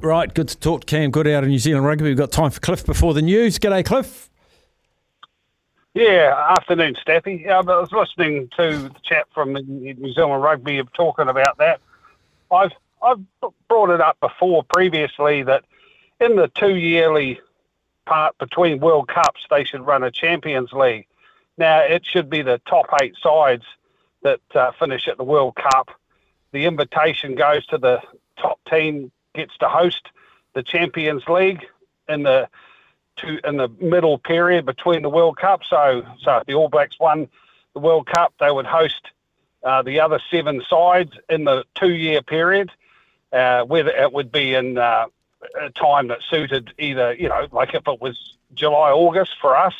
Right, good to talk to Cam Good out of New Zealand Rugby. We've got time for Cliff before the news. G'day, Cliff. Yeah, afternoon, Staffy. I was listening to the chat from New Zealand Rugby talking about that. I've I've brought it up before previously that in the two yearly part between World Cups, they should run a Champions League. Now it should be the top eight sides that uh, finish at the World Cup. The invitation goes to the top team gets to host the Champions League in the to, in the middle period between the World Cup. So, so if the All Blacks won the World Cup, they would host uh, the other seven sides in the two-year period, uh, whether it would be in uh, a time that suited either, you know, like if it was July, August for us,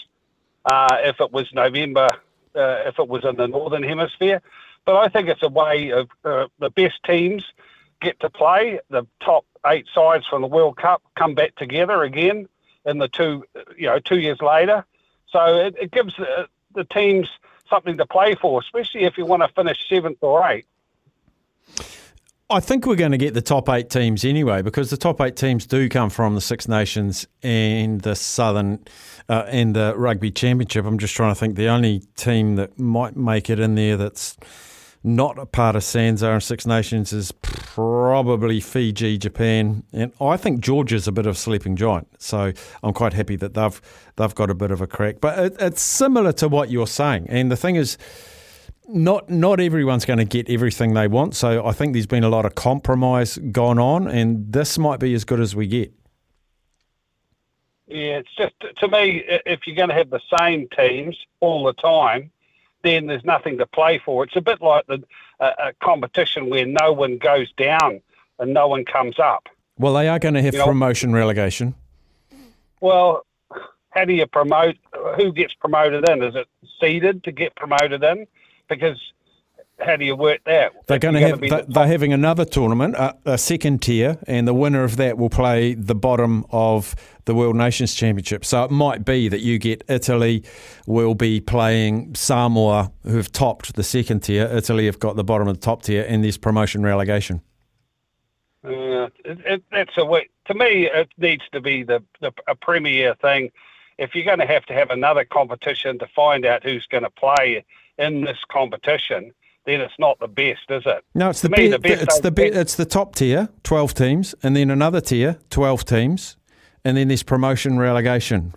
uh, if it was November, uh, if it was in the Northern Hemisphere. But I think it's a way of uh, the best teams get to play. The top eight sides from the World Cup come back together again in the two, you know, two years later. So it, it gives the, the teams something to play for, especially if you want to finish seventh or eighth. I think we're going to get the top eight teams anyway, because the top eight teams do come from the Six Nations and the Southern uh, and the Rugby Championship. I'm just trying to think the only team that might make it in there that's not a part of SANZAAR and Six Nations is probably Fiji, Japan, and I think Georgia's a bit of a sleeping giant. So I'm quite happy that they've they've got a bit of a crack. But it, it's similar to what you're saying, and the thing is. Not not everyone's going to get everything they want, so I think there's been a lot of compromise gone on, and this might be as good as we get. Yeah, it's just to me, if you're going to have the same teams all the time, then there's nothing to play for. It's a bit like the uh, a competition where no one goes down and no one comes up. Well, they are going to have you promotion know, relegation. Well, how do you promote? Who gets promoted in? Is it seeded to get promoted in? Because how do you work that? They're going to have. They're, they're having another tournament, a, a, second tier, and the winner of that will play the bottom of the World Nations Championship. So it might be that you get Italy will be playing Samoa, who have topped the second tier. Italy have got the bottom of the top tier, and there's promotion relegation. Uh, it, it, that's a way. To me, it needs to be the, the a premier thing. If you're going to have to have another competition to find out who's going to play in this competition, then it's not the best, is it? No, it's the, me, be- the best. It's the be- it's the top tier, twelve teams, and then another tier, twelve teams, and then there's promotion relegation,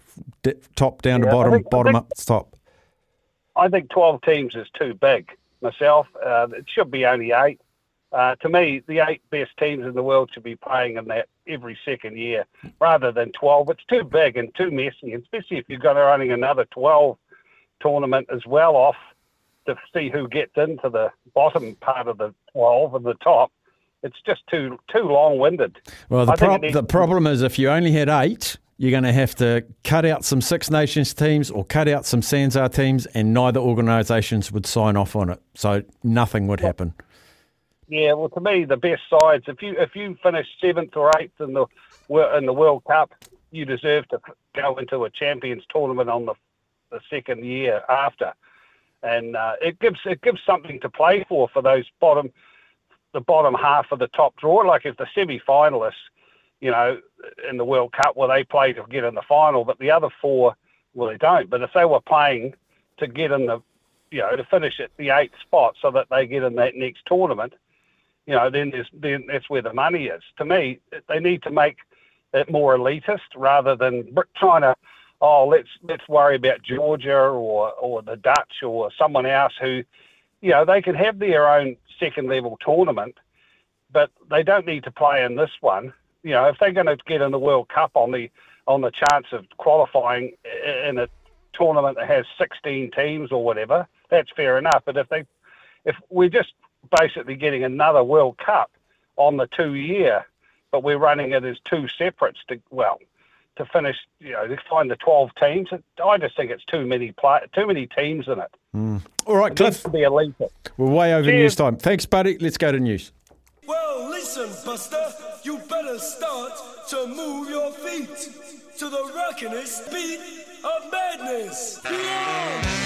top down yeah, to bottom, think, bottom think, up to top. I think twelve teams is too big. Myself, uh, it should be only eight. Uh, to me, the eight best teams in the world should be playing in that every second year rather than 12. It's too big and too messy, especially if you've got running another 12 tournament as well off to see who gets into the bottom part of the 12 and the top. It's just too too long winded. Well, the, prob- the problem is if you only had eight, you're going to have to cut out some Six Nations teams or cut out some SANZAAR teams, and neither organisations would sign off on it. So nothing would happen. Yeah, well, to me, the best sides. If you if you finish seventh or eighth in the in the World Cup, you deserve to go into a Champions tournament on the the second year after and uh, it gives it gives something to play for for those bottom the bottom half of the top draw. Like if the semi-finalists, you know, in the World Cup, well, they play to get in the final, but the other four, well, they don't. But if they were playing to get in the, you know, to finish at the eighth spot so that they get in that next tournament, you know, then there's then that's where the money is. To me, they need to make it more elitist rather than trying to oh, let's let's worry about Georgia or or the Dutch or someone else who, you know, they can have their own second level tournament, but they don't need to play in this one. You know, if they're going to get in the World Cup on the on the chance of qualifying in a tournament that has 16 teams or whatever, that's fair enough. But if they, if we're just basically getting another World Cup on the two year, but we're running it as two separates to well, to finish, you know, to find the 12 teams. I just think it's too many play, too many teams in it. Mm. All right, it Cliff. To be elite. We're way over Cheers. news time. Thanks, buddy. Let's go to news. Well, listen, Buster, you better start to move your feet to the rockinest beat of madness. Yeah!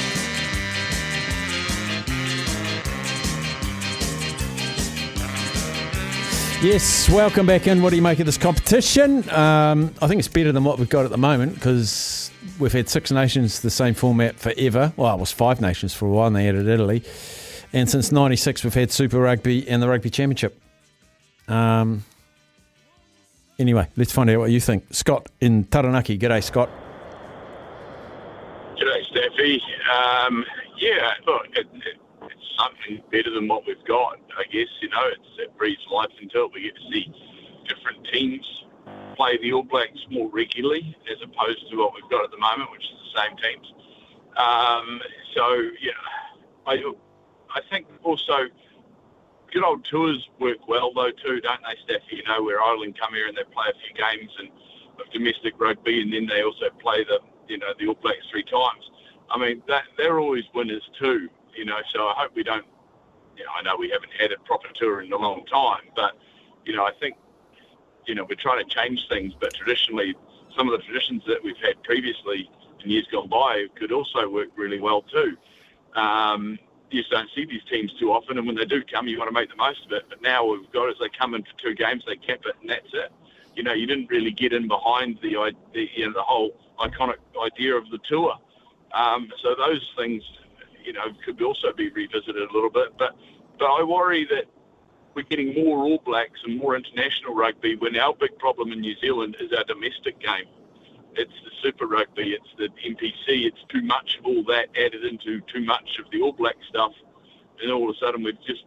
Yes, welcome back in. What do you make of this competition? Um, I think it's better than what we've got at the moment because we've had Six Nations, the same format forever. Well, it was Five Nations for a while, and they added Italy. And since '96, we've had Super Rugby and the Rugby Championship. Um, anyway, let's find out what you think. Scott in Taranaki. G'day, Scott. G'day, Steffi. Um, yeah, look, it, it's something better than what we've got. I guess you know it's, it breathes life into it. We get to see different teams play the All Blacks more regularly as opposed to what we've got at the moment, which is the same teams. Um, so yeah, I I think also good old tours work well though too, don't they, Steffi? You know, where Ireland come here and they play a few games and of domestic rugby, and then they also play the you know the All Blacks three times. I mean, that, they're always winners too. You know, so I hope we don't. You know, I know we haven't had a proper tour in a long time, but you know, I think you know we're trying to change things. But traditionally, some of the traditions that we've had previously in years gone by could also work really well too. Um, you just don't see these teams too often, and when they do come, you want to make the most of it. But now we've got as they come in for two games, they cap it, and that's it. You know, you didn't really get in behind the, the you know the whole iconic idea of the tour. Um, so those things, you know, could also be revisited a little bit. But but I worry that we're getting more All Blacks and more international rugby when our big problem in New Zealand is our domestic game. It's the Super Rugby, it's the NPC, it's too much of all that added into too much of the All Black stuff, and all of a sudden we've just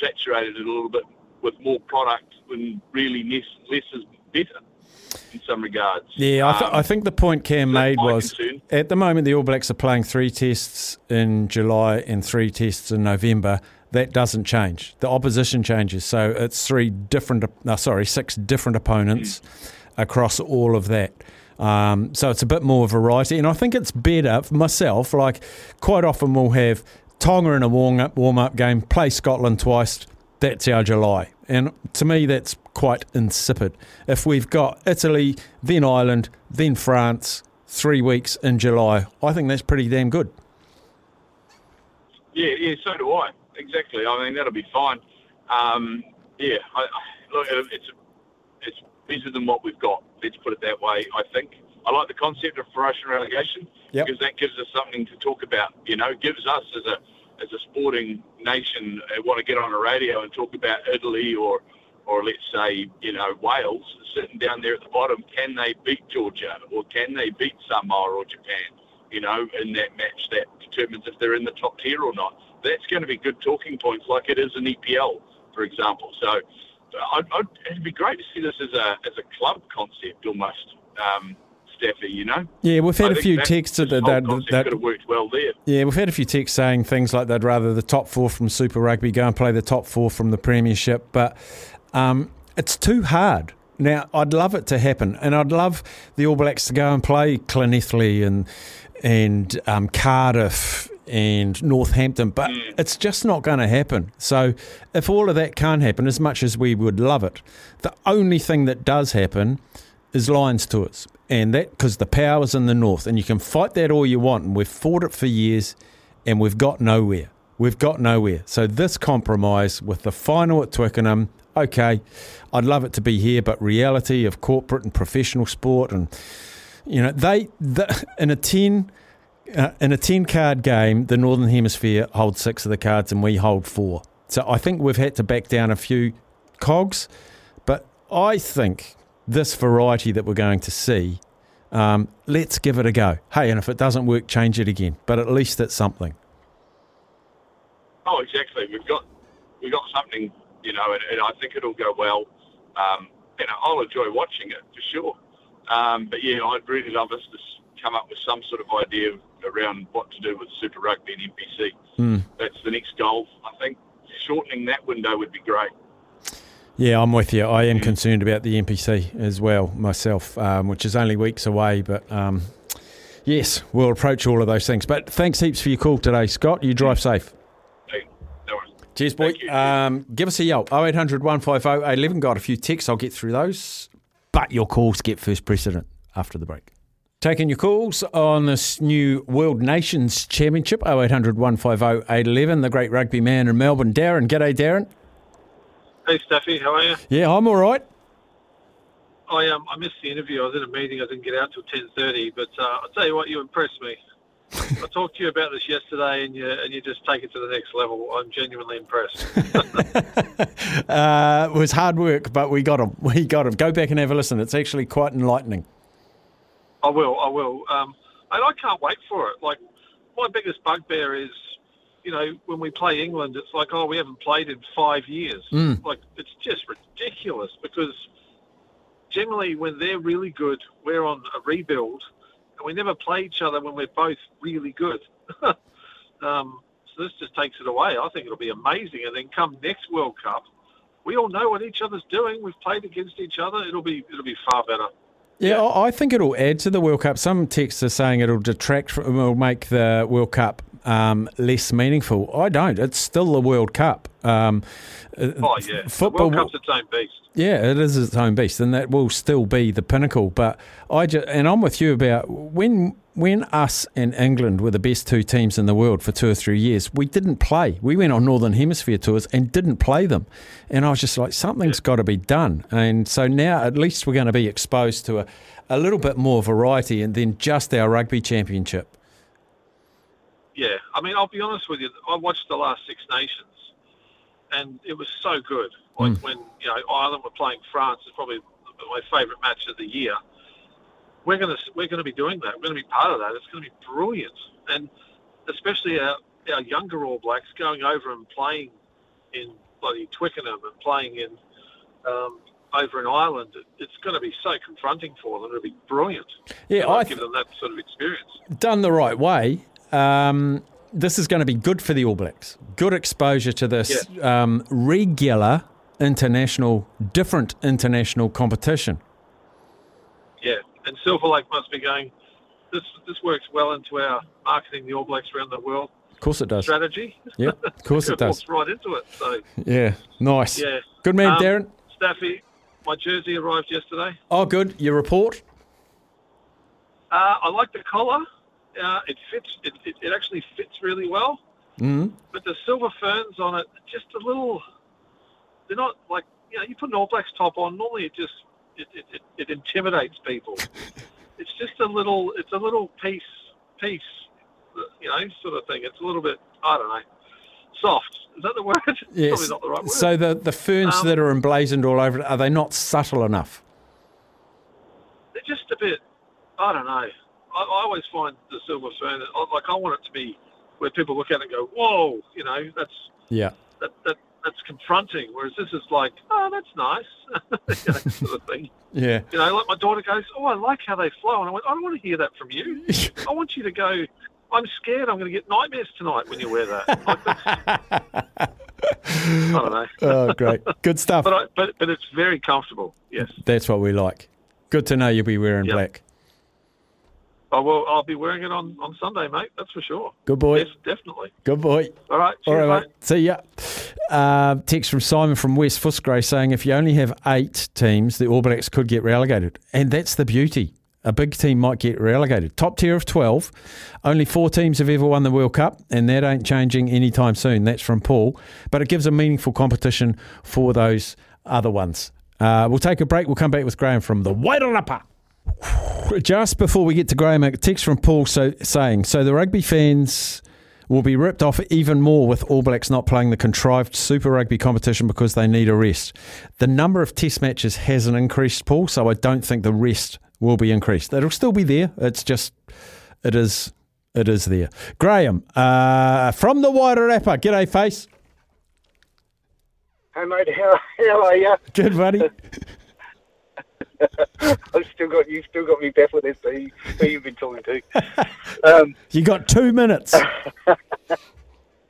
saturated it a little bit with more product when really less, less is better in some regards. Yeah, I, th- Um, I think the point Cam made was concern. at the moment the All Blacks are playing three tests in July and three tests in November. That doesn't change. The opposition changes, so it's three different. No, sorry, six different opponents across all of that. Um, so it's a bit more variety, and I think it's better for myself. Like quite often we'll have Tonga in a warm up warm up game, play Scotland twice. That's our July, and to me that's quite insipid. If we've got Italy, then Ireland, then France, three weeks in July, I think that's pretty damn good. Yeah, yeah, so do I. Exactly. I mean, that'll be fine. Um, yeah, I, I, look, it's it's better than what we've got. Let's put it that way. I think I like the concept of promotion relegation Yep. because that gives us something to talk about. You know, gives us as a as a sporting nation uh, want to get on a radio and talk about Italy or or let's say you know Wales sitting down there at the bottom. Can they beat Georgia or can they beat Samoa or Japan? You know, in that match that determines if they're in the top tier or not. That's going to be good talking points, like it is in EPL, for example. So, I'd, I'd, it'd be great to see this as a as a club concept almost, um, Steffi. You know, Yeah, we've had I a few texts that, that, that could have worked well there. Yeah, we've had a few texts saying things like they'd rather the top four from Super Rugby go and play the top four from the Premiership, but um, it's too hard. Now, I'd love it to happen, and I'd love the All Blacks to go and play Llanelli and and um, Cardiff and Northampton, but it's just not going to happen. So, if all of that can't happen, as much as we would love it, the only thing that does happen is Lions tours, and that because the power's in the north, and you can fight that all you want, and we've fought it for years, and we've got nowhere. We've got nowhere. So this compromise with the final at Twickenham, okay, I'd love it to be here, but reality of corporate and professional sport, and you know they the, in a ten. Uh, in a 10 card game, the Northern Hemisphere holds six of the cards and we hold four. So I think we've had to back down a few cogs, but I think this variety that we're going to see, um, let's give it a go. Hey, and if it doesn't work, change it again. But at least it's something. Oh, exactly. We've got we've got something, you know, and, and I think it'll go well. Um, and I'll enjoy watching it for sure. Um, but yeah, I'd really love us to come up with some sort of idea around what to do with Super Rugby and NPC. Mm. That's the next goal. I think shortening that window would be great. Yeah, I'm with you. I am concerned about the NPC as well myself, um, which is only weeks away. But um, yes, we'll approach all of those things. But thanks heaps for your call today, Scott. You drive safe. Hey, no. Cheers, boy. Um, give us a yell. 0800 150 811. Got a few texts. I'll get through those. But your calls get first precedent after the break. Taking your calls on this new World Nations Championship, 0800 150 811. The great rugby man in Melbourne, Darren. G'day, Darren. Hey, Staffy, how are you? Yeah, I'm all right. I um, I missed the interview. I was in a meeting. I didn't get out till ten thirty. But uh, I'll tell you what, you impressed me. I talked to you about this yesterday, and you and you just take it to the next level. I'm genuinely impressed. Uh, it was hard work, but we got him. We got him. Go back and have a listen. It's actually quite enlightening. I will. I will. Um, and I can't wait for it. Like my biggest bugbear is, you know, when we play England, it's like, oh, we haven't played in five years. Like it's just ridiculous because generally when they're really good, we're on a rebuild, and we never play each other when we're both really good. um, so this just takes it away. I think it'll be amazing. And then come next World Cup, we all know what each other's doing. We've played against each other. It'll be it'll be far better. Yeah, I I think it'll add to the World Cup. Some texts are saying it'll detract from, will make the World Cup um, less meaningful. I don't. It's still the World Cup. Um, Oh yeah, football- The World Cup's its own beast. Yeah, it is its own beast, and that will still be the pinnacle. But I just, and I'm with you about when when us and England were the best two teams in the world for two or three years, we didn't play. We went on Northern Hemisphere tours and didn't play them, and I was just like, something's got to be done. And so now at least we're going to be exposed to a, a little bit more variety, and then just our rugby championship. Yeah, I mean, I'll be honest with you. I watched the last Six Nations, and it was so good. Like when you know Ireland were playing France, it's probably my favourite match of the year. We're gonna we're gonna be doing that. We're gonna be part of that. It's gonna be brilliant, and especially our our younger All Blacks going over and playing in bloody Twickenham and playing in um, over in Ireland. It's going to be so confronting for them. It'll be brilliant. Yeah, I'll I give them that sort of experience. done the right way, um, this is going to be good for the All Blacks. Good exposure to this um, regular international, different international competition. Yeah, and Silver Lake must be going. This this works well into our marketing the All Blacks around the world Of course it does. strategy. Yeah, of course it does. right into it. So Yeah, nice. yeah, Good man, Um, Darren. Staffy, my jersey arrived yesterday. Oh, good. Your report? Uh, I like the collar. Uh, it fits. It, it, it actually fits really well. Mm. But the silver ferns on it, just a little. They're not like you know. You put an All Blacks top on. Normally, it just it, it, it, intimidates people. it's just a little. It's a little piece piece. You know, sort of thing. It's a little bit. I don't know. Soft. Is that the word? Yes. Probably not the right word. So the, the ferns Um, that are emblazoned all over it, are they not subtle enough? they're just a bit. I don't know. I, I always find the silver fern. Like I want it to be where people look at it and go, "Whoa!" You know, that's Yeah. that, that that's confronting. Whereas this is like, "Oh, that's nice," you know, sort of thing. Yeah. You know, like my daughter goes, "Oh, I like how they flow," and I went, "I don't want to hear that from you. I want you to go." I'm scared. I'm going to get nightmares tonight when you wear that. Like, I don't know, Oh, great. Good stuff. but I, but but it's very comfortable. Yes, That's what we like. Good to know you'll be wearing Yep. black. I will. I'll be wearing it on, on Sunday, mate. That's for sure. Good boy. Yes, definitely. Good boy. All right. All Cheers, right, mate. mate. See ya. Uh, text from Simon from West Footscray saying if you only have eight teams, the All Blacks could get relegated. And that's the beauty. A big team might get relegated. Top tier of 12. Only four teams have ever won the World Cup, and that ain't changing anytime soon. That's from Paul. But it gives a meaningful competition for those other ones. Uh, we'll take a break. We'll come back with Graham from the Wairarapa. Just before we get to Graham, a text from Paul so, saying, so the rugby fans will be ripped off even more with All Blacks not playing the contrived Super Rugby competition because they need a rest. The number of test matches hasn't increased, Paul, so I don't think the rest will be increased. It'll still be there. It's just, it is, it is there. Graham, uh, from the Wairarapa. G'day, face. Hey mate, how, how are you? Good, buddy. I've still got you. Still got me baffled as to who you've been talking to. Um, you got two minutes.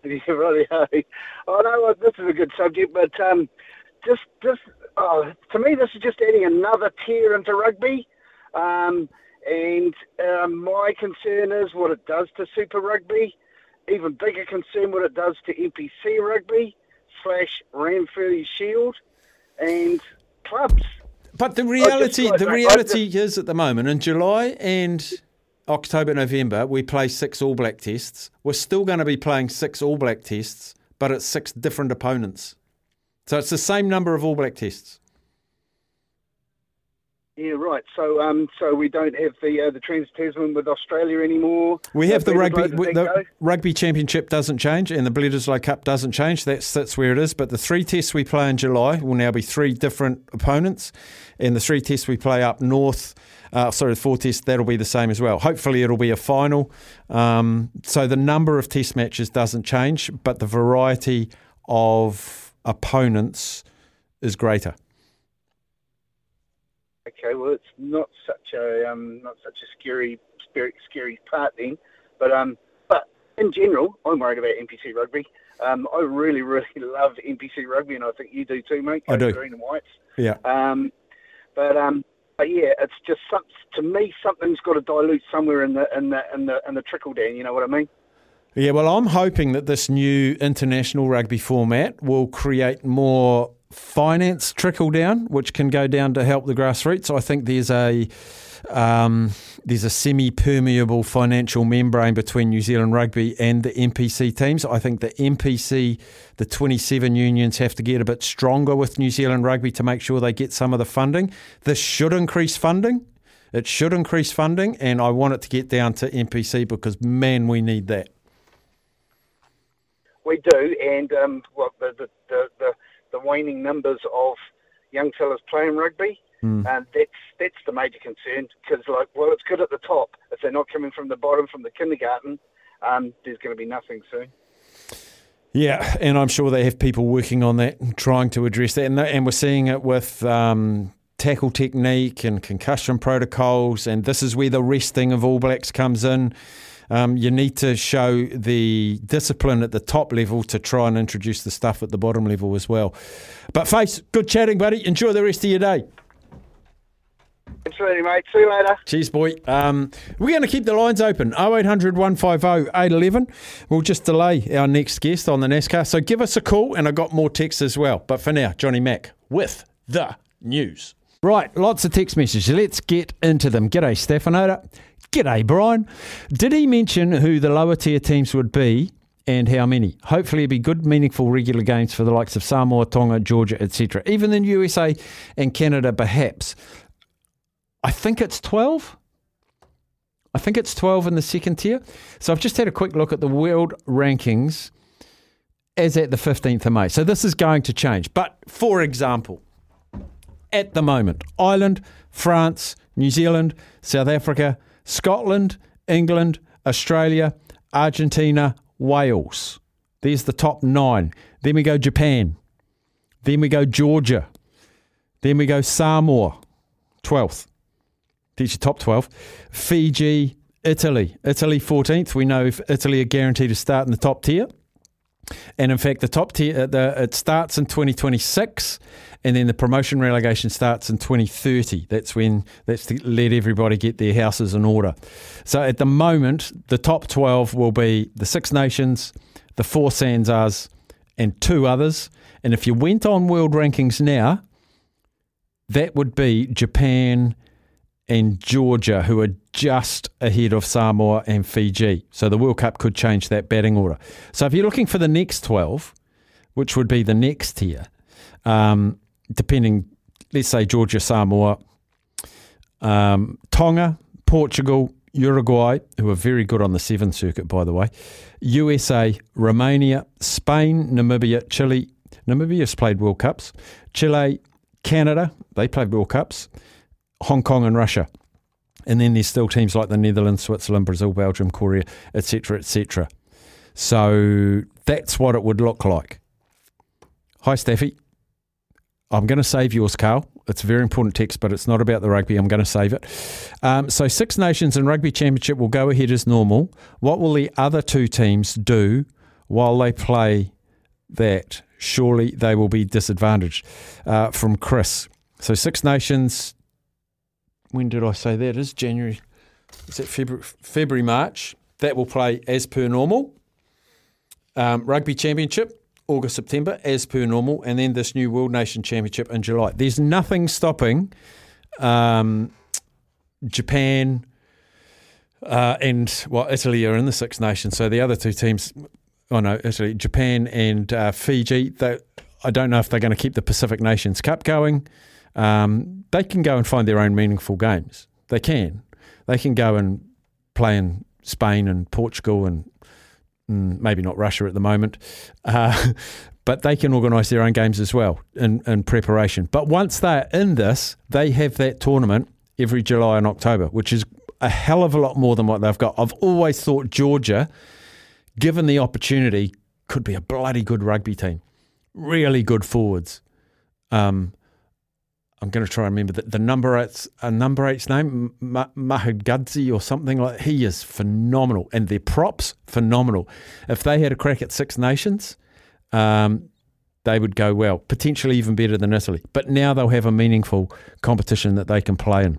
hey. I know uh, this is a good subject, but um, just, just oh, to me, this is just adding another tier into rugby. Um, and um, my concern is what it does to Super Rugby. Even bigger concern what it does to NPC Rugby slash Ranfurly Shield and clubs. But the reality, the reality is at the moment in July and October, November, we play six All Black tests. We're still going to be playing six All Black tests, but it's six different opponents. So it's the same number of All Black tests. Yeah, right. So, um, so we don't have the uh, the Trans Tasman with Australia anymore. We have Uh, the rugby. Bledisloe, does that The go? rugby championship doesn't change, and the Bledisloe Cup doesn't change. That's that's where it is. But the three tests we play in July will now be three different opponents, and the three tests we play up north. Uh, sorry, the four tests that'll be the same as well. Hopefully, it'll be a final. Um, so the number of test matches doesn't change, but the variety of opponents is greater. Okay, well, it's not such a um, not such a scary scary, scary part then, but um, but in general, I'm worried about NPC rugby. Um, I really, really love NPC rugby, and I think you do too, mate. I do. Green and whites. Yeah. Um, but um, but yeah, it's just some, to me something's got to dilute somewhere in the in the in the in the trickle down. You know what I mean? Yeah, well, I'm hoping that this new international rugby format will create more finance trickle down, which can go down to help the grassroots. I think there's a um, there's a semi-permeable financial membrane between New Zealand rugby and the NPC teams. I think the NPC, the 27 unions, have to get a bit stronger with New Zealand rugby to make sure they get some of the funding. This should increase funding. It should increase funding, and I want it to get down to NPC because man, we need that. We do, and um, what the, the, the, the, the waning numbers of young fellas playing rugby, Hmm. and that's that's the major concern. Because like, well, it's good at the top. If they're not coming from the bottom, from the kindergarten, um, there's going to be nothing soon. Yeah, and I'm sure they have people working on that, and trying to address that, and, and we're seeing it with um, tackle technique and concussion protocols, and this is where the resting of All Blacks comes in. Um, you need to show the discipline at the top level to try and introduce the stuff at the bottom level as well. But Face, good chatting, buddy. Enjoy the rest of your day. Absolutely, mate. See you later. Cheers, boy. Um, we're going to keep the lines open 0800 150 811. We'll just delay our next guest on the NASCAR. So give us a call, and I got more texts as well. But for now, Johnny Mack with the news. Right, lots of text messages. Let's get into them. G'day, Stefanoda. G'day, Brian. Did he mention who the lower tier teams would be and how many? Hopefully, it'll be good, meaningful, regular games for the likes of Samoa, Tonga, Georgia, etc. Even in USA and Canada, perhaps. I think it's 12. I think it's 12 in the second tier. So I've just had a quick look at the world rankings as at the 15th of May. So this is going to change. But for example, at the moment, Ireland, France, New Zealand, South Africa, Scotland, England, Australia, Argentina, Wales. There's the top nine. Then we go Japan. Then we go Georgia. Then we go Samoa, 12th. There's your top 12. Fiji, Italy. Italy 14th. We know if Italy are guaranteed to start in the top tier. And in fact, the top tier, uh, the, it starts in 2026, and then the promotion relegation starts in 2030. That's when that's to let everybody get their houses in order. So at the moment, the top 12 will be the Six Nations, the four Sanzars, and two others. And if you went on world rankings now, that would be Japan and Georgia, who are just ahead of Samoa and Fiji. So the World Cup could change that batting order. So if you're looking for the next 12, which would be the next tier, um, depending, let's say Georgia, Samoa, um, Tonga, Portugal, Uruguay, who are very good on the seven circuit, by the way, USA, Romania, Spain, Namibia, Chile. Namibia's played World Cups. Chile, Canada, they played World Cups. Hong Kong and Russia. And then there's still teams like the Netherlands, Switzerland, Brazil, Belgium, Korea, etc., etc. So that's what it would look like. Hi, Staffy. I'm going to save yours, Carl. It's a very important text, but it's not about the rugby. I'm going to save it. Um, so, Six Nations and Rugby Championship will go ahead as normal. What will the other two teams do while they play that? Surely they will be disadvantaged. Uh, from Chris. So, Six Nations, when did I say that? Is January? Is it February? February, March. That will play as per normal. Um, Rugby Championship, August, September, as per normal, and then this new World Nation Championship in July. There's nothing stopping um, Japan uh, and well, Italy are in the Six Nations, so the other two teams. Oh no, Italy, Japan, and uh, Fiji. They, I don't know if they're going to keep the Pacific Nations Cup going. Um, they can go and find their own meaningful games. They can. They can go and play in Spain and Portugal and mm, maybe not Russia at the moment. Uh, but they can organise their own games as well in, in preparation. But once they're in this, they have that tournament every July and October, which is a hell of a lot more than what they've got. I've always thought Georgia, given the opportunity, could be a bloody good rugby team. Really good forwards. Um, I'm going to try and remember the, the number eight's a number eight's name, Mahagudzi or something like. He is phenomenal, and their props phenomenal. If they had a crack at Six Nations, um, they would go well, potentially even better than Italy. But now they'll have a meaningful competition that they can play in.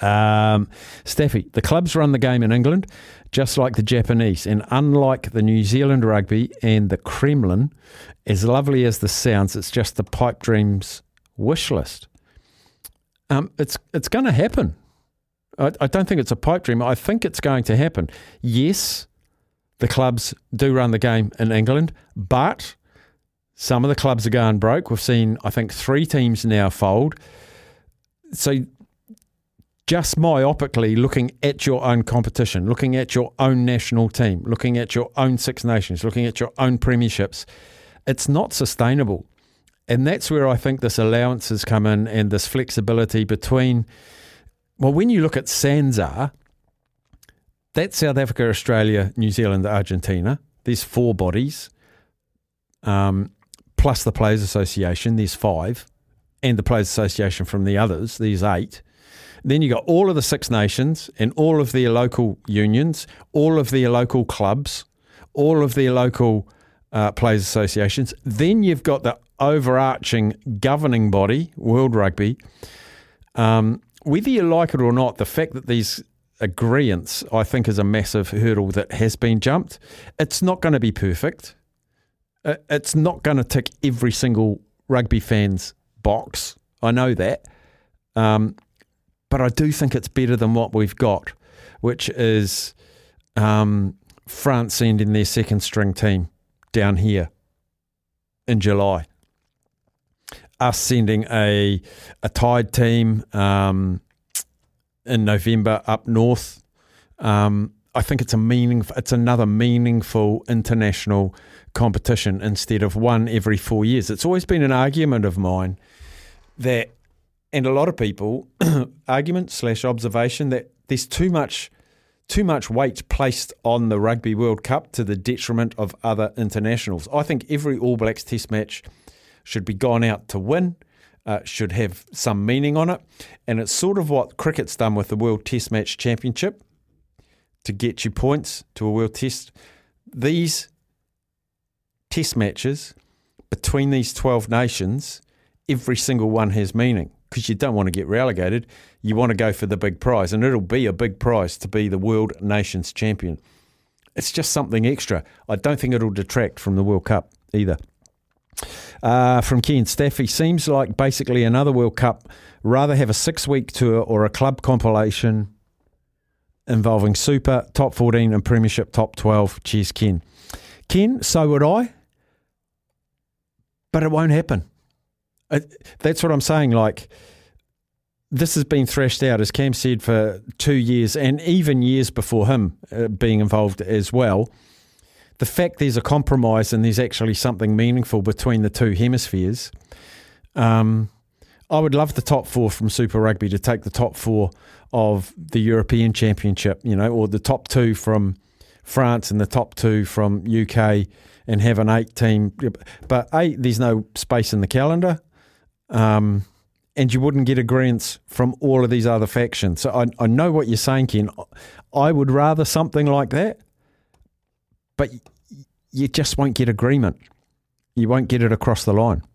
Um, Staffy, the clubs run the game in England just like the Japanese. And unlike the New Zealand rugby and the Kremlin, as lovely as this sounds, it's just the pipe dreams wish list. Um, it's it's going to happen. I, I don't think it's a pipe dream. I think it's going to happen. Yes, the clubs do run the game in England, but some of the clubs are going broke. We've seen, I think, three teams now fold. So just myopically looking at your own competition, looking at your own national team, looking at your own Six Nations, looking at your own premierships, it's not sustainable. And that's where I think this allowance has come in and this flexibility between. Well, when you look at SANZAAR, that's South Africa, Australia, New Zealand, Argentina. There's four bodies, um, plus the Players Association. There's five, and the Players Association from the others. There's eight. Then you got all of the Six Nations and all of their local unions, all of their local clubs, all of their local uh, players associations. Then you've got the overarching governing body, World Rugby. Um, whether you like it or not, the fact that these agreements, I think, is a massive hurdle that has been jumped. It's not going to be perfect. Uh, it's not going to tick every single rugby fan's box. I know that. Um, but I do think it's better than what we've got, which is um, France sending their second string team down here in July. Us sending a a tied team um, in November up north. Um, I think it's a meaningful. It's another meaningful international competition instead of one every four years. It's always been an argument of mine that and a lot of people argument slash observation that there's too much too much weight placed on the Rugby World Cup to the detriment of other internationals. I think every All Blacks Test match should be gone out to win. Uh, should have some meaning on it, and it's sort of what cricket's done with the World Test Match Championship to get you points to a World Test. These Test matches between these twelve nations, every single one has meaning because you don't want to get relegated. You want to go for the big prize, and it'll be a big prize to be the World Nations Champion. It's just something extra. I don't think it'll detract from the World Cup either. Uh, from Ken Staffy, seems like basically another World Cup. Rather have a six week tour or a club compilation involving Super, Top 14, and Premiership Top 12. Cheers, Ken. Ken, so would I, but it won't happen that's what I'm saying. Like, this has been thrashed out, as Cam said, for two years and even years before him uh, being involved as well. The fact there's a compromise and there's actually something meaningful between the two hemispheres. Um, I would love the top four from Super Rugby to take the top four of the European Championship, you know, or the top two from France and the top two from UK and have an eight team. But eight, there's no space in the calendar. Um, and you wouldn't get agreements from all of these other factions. So I, I know what you're saying, Ken. I would rather something like that, but you just won't get agreement. You won't get it across the line.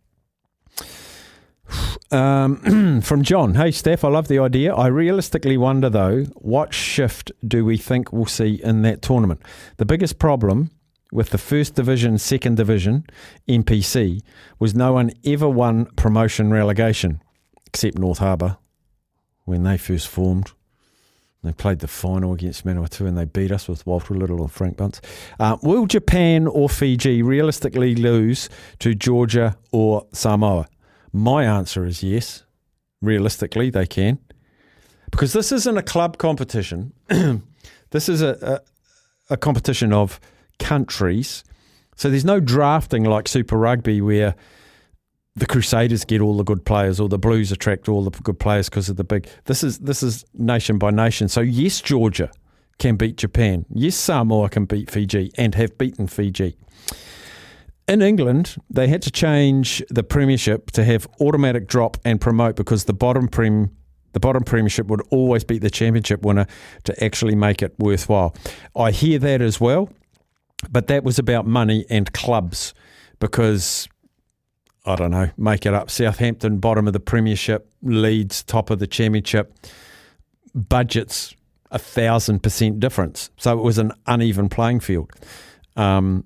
Um, from John, hey Steph, I love the idea. I realistically wonder though, what shift do we think we'll see in that tournament? The biggest problem with the first division, second division, NPC, was no one ever won promotion relegation, except North Harbour when they first formed. They played the final against Manawatu and they beat us with Walter Little and Frank Bunce. Uh, will Japan or Fiji realistically lose to Georgia or Samoa? My answer is yes. Realistically, they can. Because this isn't a club competition. this is a, a, a competition of countries. So there's no drafting like Super Rugby where the Crusaders get all the good players, or the Blues attract all the good players because of the big. This is this is nation by nation. So yes, Georgia can beat Japan. Yes, Samoa can beat Fiji and have beaten Fiji. In England, they had to change the premiership to have automatic drop and promote because the bottom prem the bottom premiership would always beat the championship winner to actually make it worthwhile. I hear that as well, but that was about money and clubs because I don't know, make it up. Southampton, bottom of the Premiership, Leeds, top of the Championship. Budgets, a thousand percent difference. So it was an uneven playing field. Um,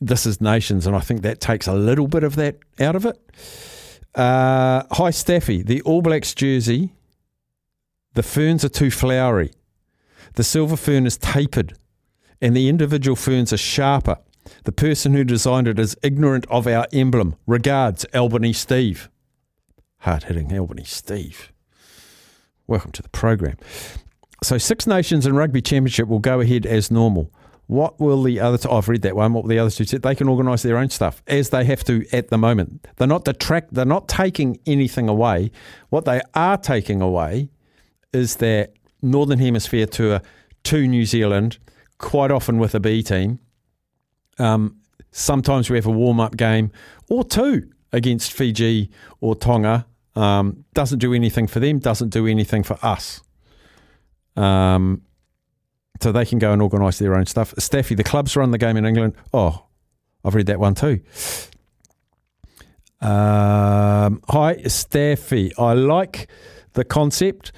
this is nations, and I think that takes a little bit of that out of it. Uh, hi, Staffy. The All Blacks jersey, the ferns are too flowery. The silver fern is tapered, and the individual ferns are sharper. The person who designed it is ignorant of our emblem. Regards, Albany Steve. Hard hitting Albany Steve. Welcome to the program. So, Six Nations and Rugby Championship will go ahead as normal. What will the other? T- oh, I've read that one. What will the other two said? They can organise their own stuff as they have to at the moment. They're not detract. They're not taking anything away. What they are taking away is that Northern Hemisphere tour to New Zealand, quite often with a B team, um, sometimes we have a warm up game or two against Fiji or Tonga. Um, doesn't do anything for them, doesn't do anything for us. Um, so they can go and organise their own stuff. Staffy, the clubs run the game in England. Oh, I've read that one too. Um, hi, Staffy. I like the concept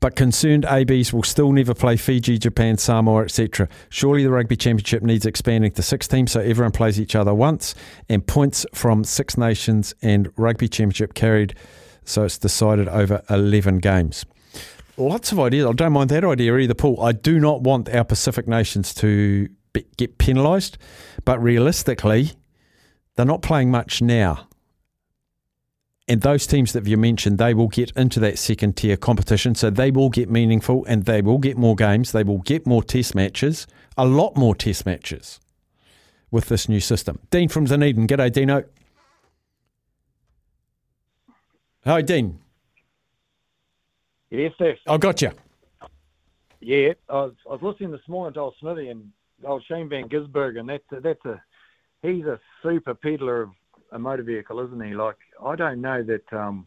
but concerned ABs will still never play Fiji, Japan, Samoa, etc. Surely the Rugby Championship needs expanding to six teams so everyone plays each other once, and points from Six Nations and Rugby Championship carried so it's decided over 11 games. Lots of ideas. I don't mind that idea either, Paul. I do not want our Pacific nations to be, get penalised, but realistically, they're not playing much now. And those teams that you mentioned, they will get into that second tier competition. So they will get meaningful and they will get more games. They will get more test matches, a lot more test matches with this new system. Dean from Dunedin. G'day, Dino. Hi, Dean. Yes, Steph. I got you. Yeah, I was, I was listening this morning to old Smithy and old Shane Van Gisbergen, and that's a, that's a he's a super peddler of a motor vehicle, isn't he? Like, I don't know that um,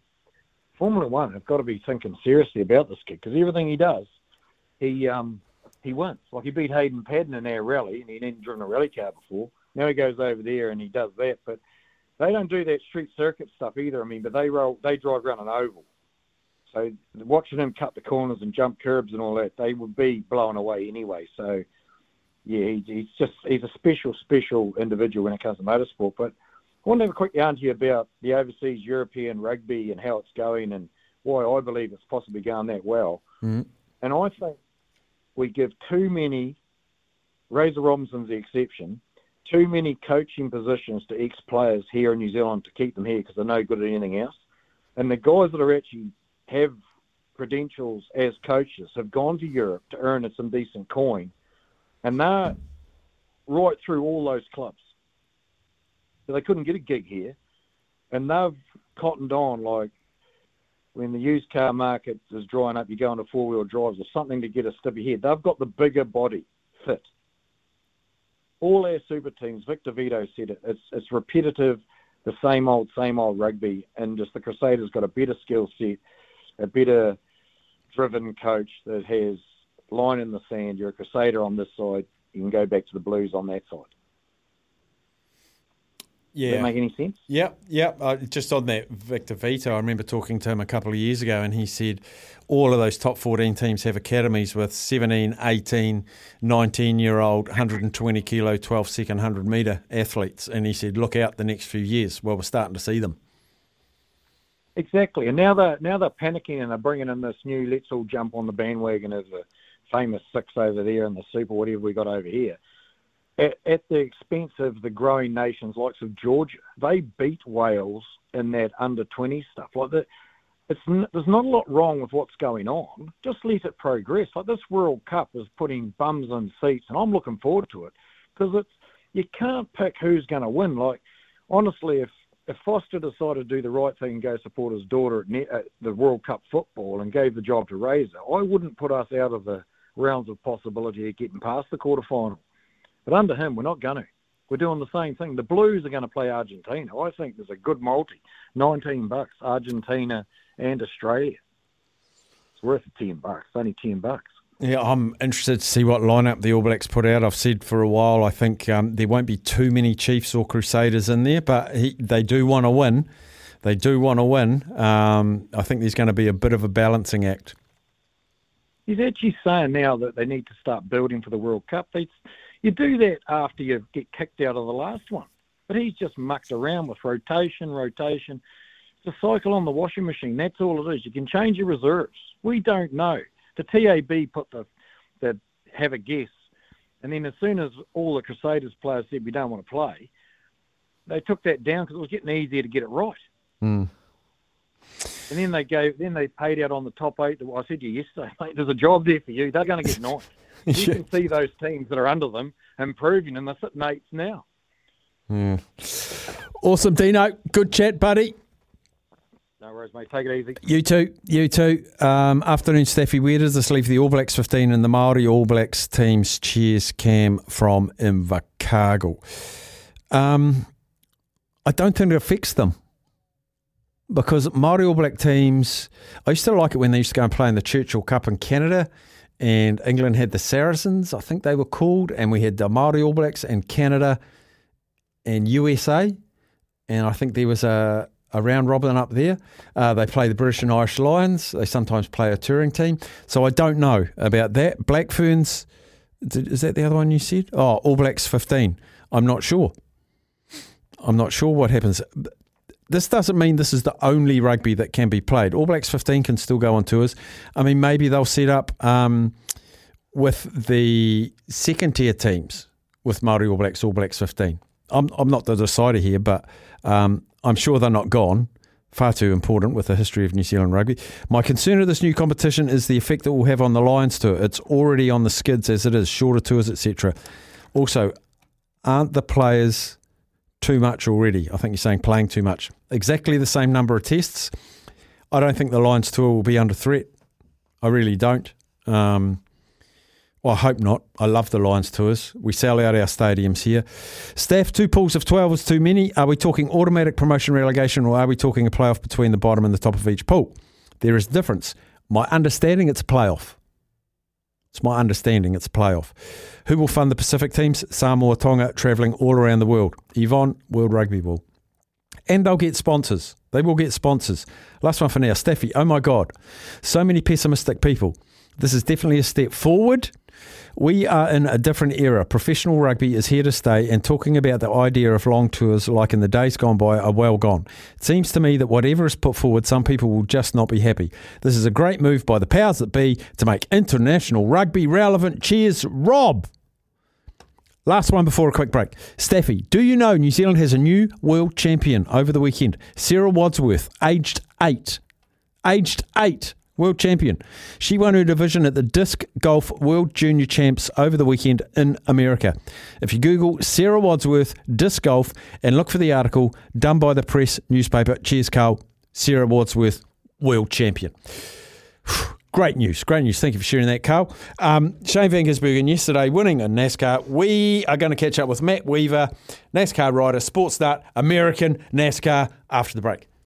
Formula One have got to be thinking seriously about this kid because everything he does, he um, he wins. Like he beat Hayden Paddon in our rally, and he hadn't driven a rally car before. Now he goes over there and he does that, but they don't do that street circuit stuff either. I mean, but they roll, they drive around an oval. So watching him cut the corners and jump curbs and all that, they would be blown away anyway. So yeah, he's just he's a special, special individual when it comes to motorsport. But I want to have a quick yarn to you about the overseas European rugby and how it's going and why I believe it's possibly going that well. Mm-hmm. And I think we give too many, Razor Robinson's the exception, too many coaching positions to ex players here in New Zealand to keep them here because they're no good at anything else. And the guys that are actually have credentials as coaches have gone to Europe to earn some decent coin, and they're right through all those clubs they couldn't get a gig here, and they've cottoned on like when the used car market is drying up, you go into four wheel drives or something to get a stubby head. They've got the bigger body fit. All our super teams, Victor Vito said it, it's, it's repetitive, the same old, same old rugby, and just the Crusaders got a better skill set, a better driven coach that has line in the sand. You're a Crusader on this side, you can go back to the Blues on that side. Yeah. Does that make any sense? Yep, yep. Uh, just on that, Victor Vito, I remember talking to him a couple of years ago, and he said all of those top 14 teams have academies with 17, 18, 19 year old, 120 kilo, 12 second, 100 metre athletes. And he said, look out the next few years. Well, we're starting to see them. Exactly, and now they're now they're panicking and they're bringing in this new. Let's all jump on the bandwagon of the famous six over there and the super whatever we got over here. At, at the expense of the growing nations, likes of Georgia, they beat Wales in that under twenty stuff. Like that, it's there's not a lot wrong with what's going on. Just let it progress. Like this World Cup is putting bums in seats, and I'm looking forward to it because it's you can't pick who's going to win. Like honestly, if if Foster decided to do the right thing and go support his daughter at, net, at the World Cup football and gave the job to Razor, I wouldn't put us out of the rounds of possibility of getting past the quarter final. But under him, we're not going to. We're doing the same thing. The Blues are going to play Argentina. I think there's a good multi, 19 bucks, Argentina and Australia. It's worth 10 bucks, only 10 bucks. Yeah, I'm interested to see what lineup the All Blacks put out. I've said for a while I think um, there won't be too many Chiefs or Crusaders in there, but he, they do want to win. They do want to win. Um, I think there's going to be a bit of a balancing act. He's actually saying now that they need to start building for the World Cup. They, you do that after you get kicked out of the last one. But he's just mucked around with rotation, rotation. It's a cycle on the washing machine. That's all it is. You can change your reserves. We don't know. The TAB put the, the have a guess. And then as soon as all the Crusaders players said we don't want to play, they took that down because it was getting easier to get it right. Mm. And then they gave, then they paid out on the top eight. I said to you yesterday, mate, there's a job there for you. They're going to get ninth. you can see those teams that are under them improving, and they're sitting eights now. Yeah. Awesome, Dino. Good chat, buddy. No worries, mate. Take it easy. You too. You too. Um, afternoon, Staffy. Where does this leave the All Blacks 15 and the Maori All Blacks teams? Cheers, Cam from Invercargill. Um, I don't think it affects them because Maori All Black teams, I used to like it when they used to go and play in the Churchill Cup in Canada, and England had the Saracens, I think they were called, and we had the Maori All Blacks and Canada and USA, and I think there was a, a round robin up there. Uh, they play the British and Irish Lions. They sometimes play a touring team. So I don't know about that. Black Ferns, is that the other one you said? Oh, All Blacks 15. I'm not sure. I'm not sure what happens this doesn't mean this is the only rugby that can be played. All Blacks 15 can still go on tours. I mean, maybe they'll set up um, with the second tier teams with Māori All Blacks, All Blacks 15. I'm, I'm not the decider here, but um, I'm sure they're not gone. Far too important with the history of New Zealand rugby. My concern of this new competition is the effect it will have on the Lions tour. It's already on the skids as it is, shorter tours, etc. Also, aren't the players too much already. I think you're saying playing too much. Exactly the same number of tests. I don't think the Lions tour will be under threat. I really don't. Um, well, I hope not. I love the Lions tours. We sell out our stadiums here. Staff, two pools of 12 is too many. Are we talking automatic promotion relegation or are we talking a playoff between the bottom and the top of each pool? There is a difference. My understanding, it's a playoff. It's my understanding it's a playoff. Who will fund the Pacific teams? Samoa Tonga travelling all around the world. Yvonne, World Rugby will. And they'll get sponsors. They will get sponsors. Last one for now. Staffy, oh my God. So many pessimistic people. This is definitely a step forward we are in a different era. Professional rugby is here to stay, and talking about the idea of long tours like in the days gone by are well gone. It seems to me that whatever is put forward, some people will just not be happy. This is a great move by the powers that be to make international rugby relevant. Cheers, Rob. Last one before a quick break. Staffy, do you know New Zealand has a new world champion over the weekend? Sarah Wadsworth, aged eight. Aged eight world champion. She won her division at the Disc Golf World Junior Champs over the weekend in America. If you Google Sarah Wadsworth Disc Golf and look for the article done by the press newspaper, cheers, Carl, Sarah Wadsworth, world champion. Great news, great news. Thank you for sharing that, Carl. Um, Shane Van Gisbergen yesterday winning in NASCAR. We are going to catch up with Matt Weaver, NASCAR rider, Sports Start, American NASCAR after the break.